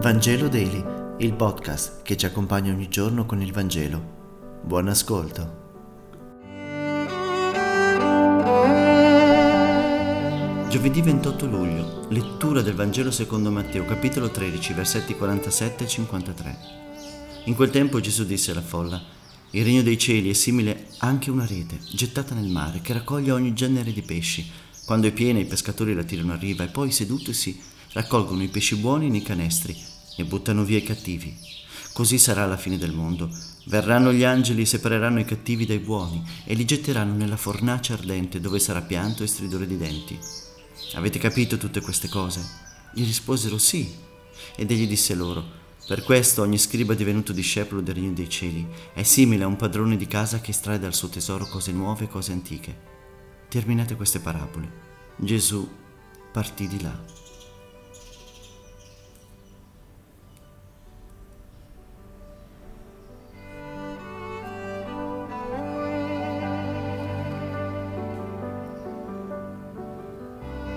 Vangelo Daily, il podcast che ci accompagna ogni giorno con il Vangelo. Buon ascolto. Giovedì 28 luglio, lettura del Vangelo secondo Matteo, capitolo 13, versetti 47 e 53. In quel tempo Gesù disse alla folla, il regno dei cieli è simile anche a una rete gettata nel mare che raccoglie ogni genere di pesci. Quando è piena i pescatori la tirano a riva e poi sedutisi raccolgono i pesci buoni nei canestri e buttano via i cattivi. Così sarà la fine del mondo. Verranno gli angeli, separeranno i cattivi dai buoni e li getteranno nella fornace ardente dove sarà pianto e stridore di denti. Avete capito tutte queste cose? Gli risposero sì. Ed egli disse loro, per questo ogni scriba divenuto discepolo del regno dei cieli è simile a un padrone di casa che estrae dal suo tesoro cose nuove e cose antiche. Terminate queste parabole. Gesù partì di là.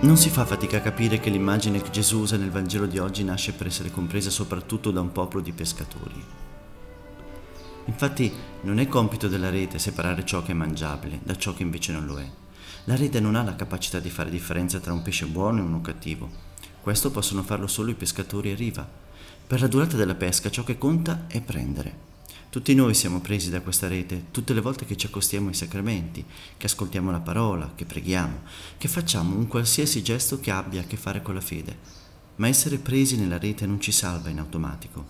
Non si fa fatica a capire che l'immagine che Gesù usa nel Vangelo di oggi nasce per essere compresa soprattutto da un popolo di pescatori. Infatti non è compito della rete separare ciò che è mangiabile da ciò che invece non lo è. La rete non ha la capacità di fare differenza tra un pesce buono e uno cattivo. Questo possono farlo solo i pescatori a riva. Per la durata della pesca ciò che conta è prendere. Tutti noi siamo presi da questa rete tutte le volte che ci accostiamo ai sacramenti, che ascoltiamo la parola, che preghiamo, che facciamo un qualsiasi gesto che abbia a che fare con la fede. Ma essere presi nella rete non ci salva in automatico.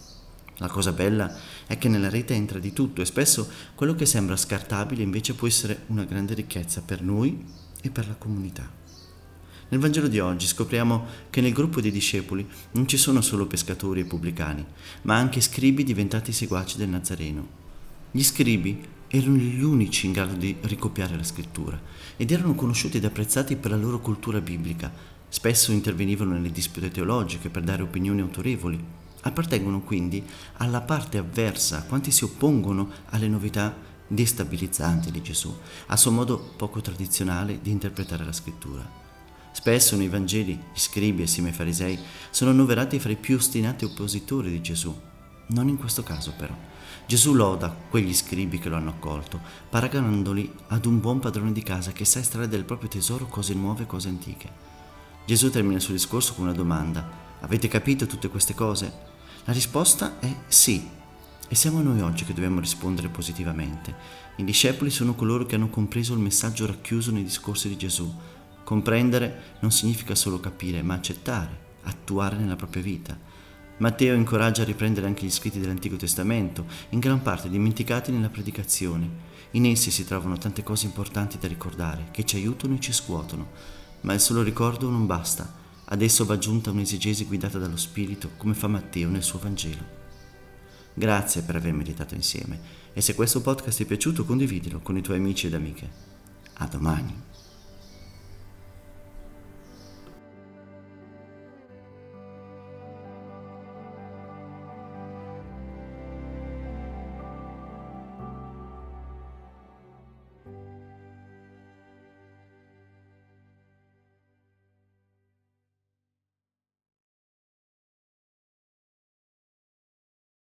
La cosa bella è che nella rete entra di tutto e spesso quello che sembra scartabile invece può essere una grande ricchezza per noi e per la comunità. Nel Vangelo di oggi scopriamo che nel gruppo dei discepoli non ci sono solo pescatori e pubblicani, ma anche scribi diventati seguaci del Nazareno. Gli scribi erano gli unici in grado di ricopiare la scrittura ed erano conosciuti ed apprezzati per la loro cultura biblica. Spesso intervenivano nelle dispute teologiche per dare opinioni autorevoli. Appartengono quindi alla parte avversa quanti si oppongono alle novità destabilizzanti di Gesù, a suo modo poco tradizionale di interpretare la scrittura. Spesso nei Vangeli gli scribi e i farisei sono annoverati fra i più ostinati oppositori di Gesù. Non in questo caso però. Gesù loda quegli scribi che lo hanno accolto, paragonandoli ad un buon padrone di casa che sa estrarre del proprio tesoro cose nuove e cose antiche. Gesù termina il suo discorso con una domanda. Avete capito tutte queste cose? La risposta è sì. E siamo noi oggi che dobbiamo rispondere positivamente. I discepoli sono coloro che hanno compreso il messaggio racchiuso nei discorsi di Gesù, Comprendere non significa solo capire, ma accettare, attuare nella propria vita. Matteo incoraggia a riprendere anche gli scritti dell'Antico Testamento, in gran parte dimenticati nella predicazione. In essi si trovano tante cose importanti da ricordare, che ci aiutano e ci scuotono, ma il solo ricordo non basta. Adesso va aggiunta un'esegesi guidata dallo Spirito, come fa Matteo nel suo Vangelo. Grazie per aver meditato insieme e se questo podcast ti è piaciuto condividilo con i tuoi amici ed amiche. A domani.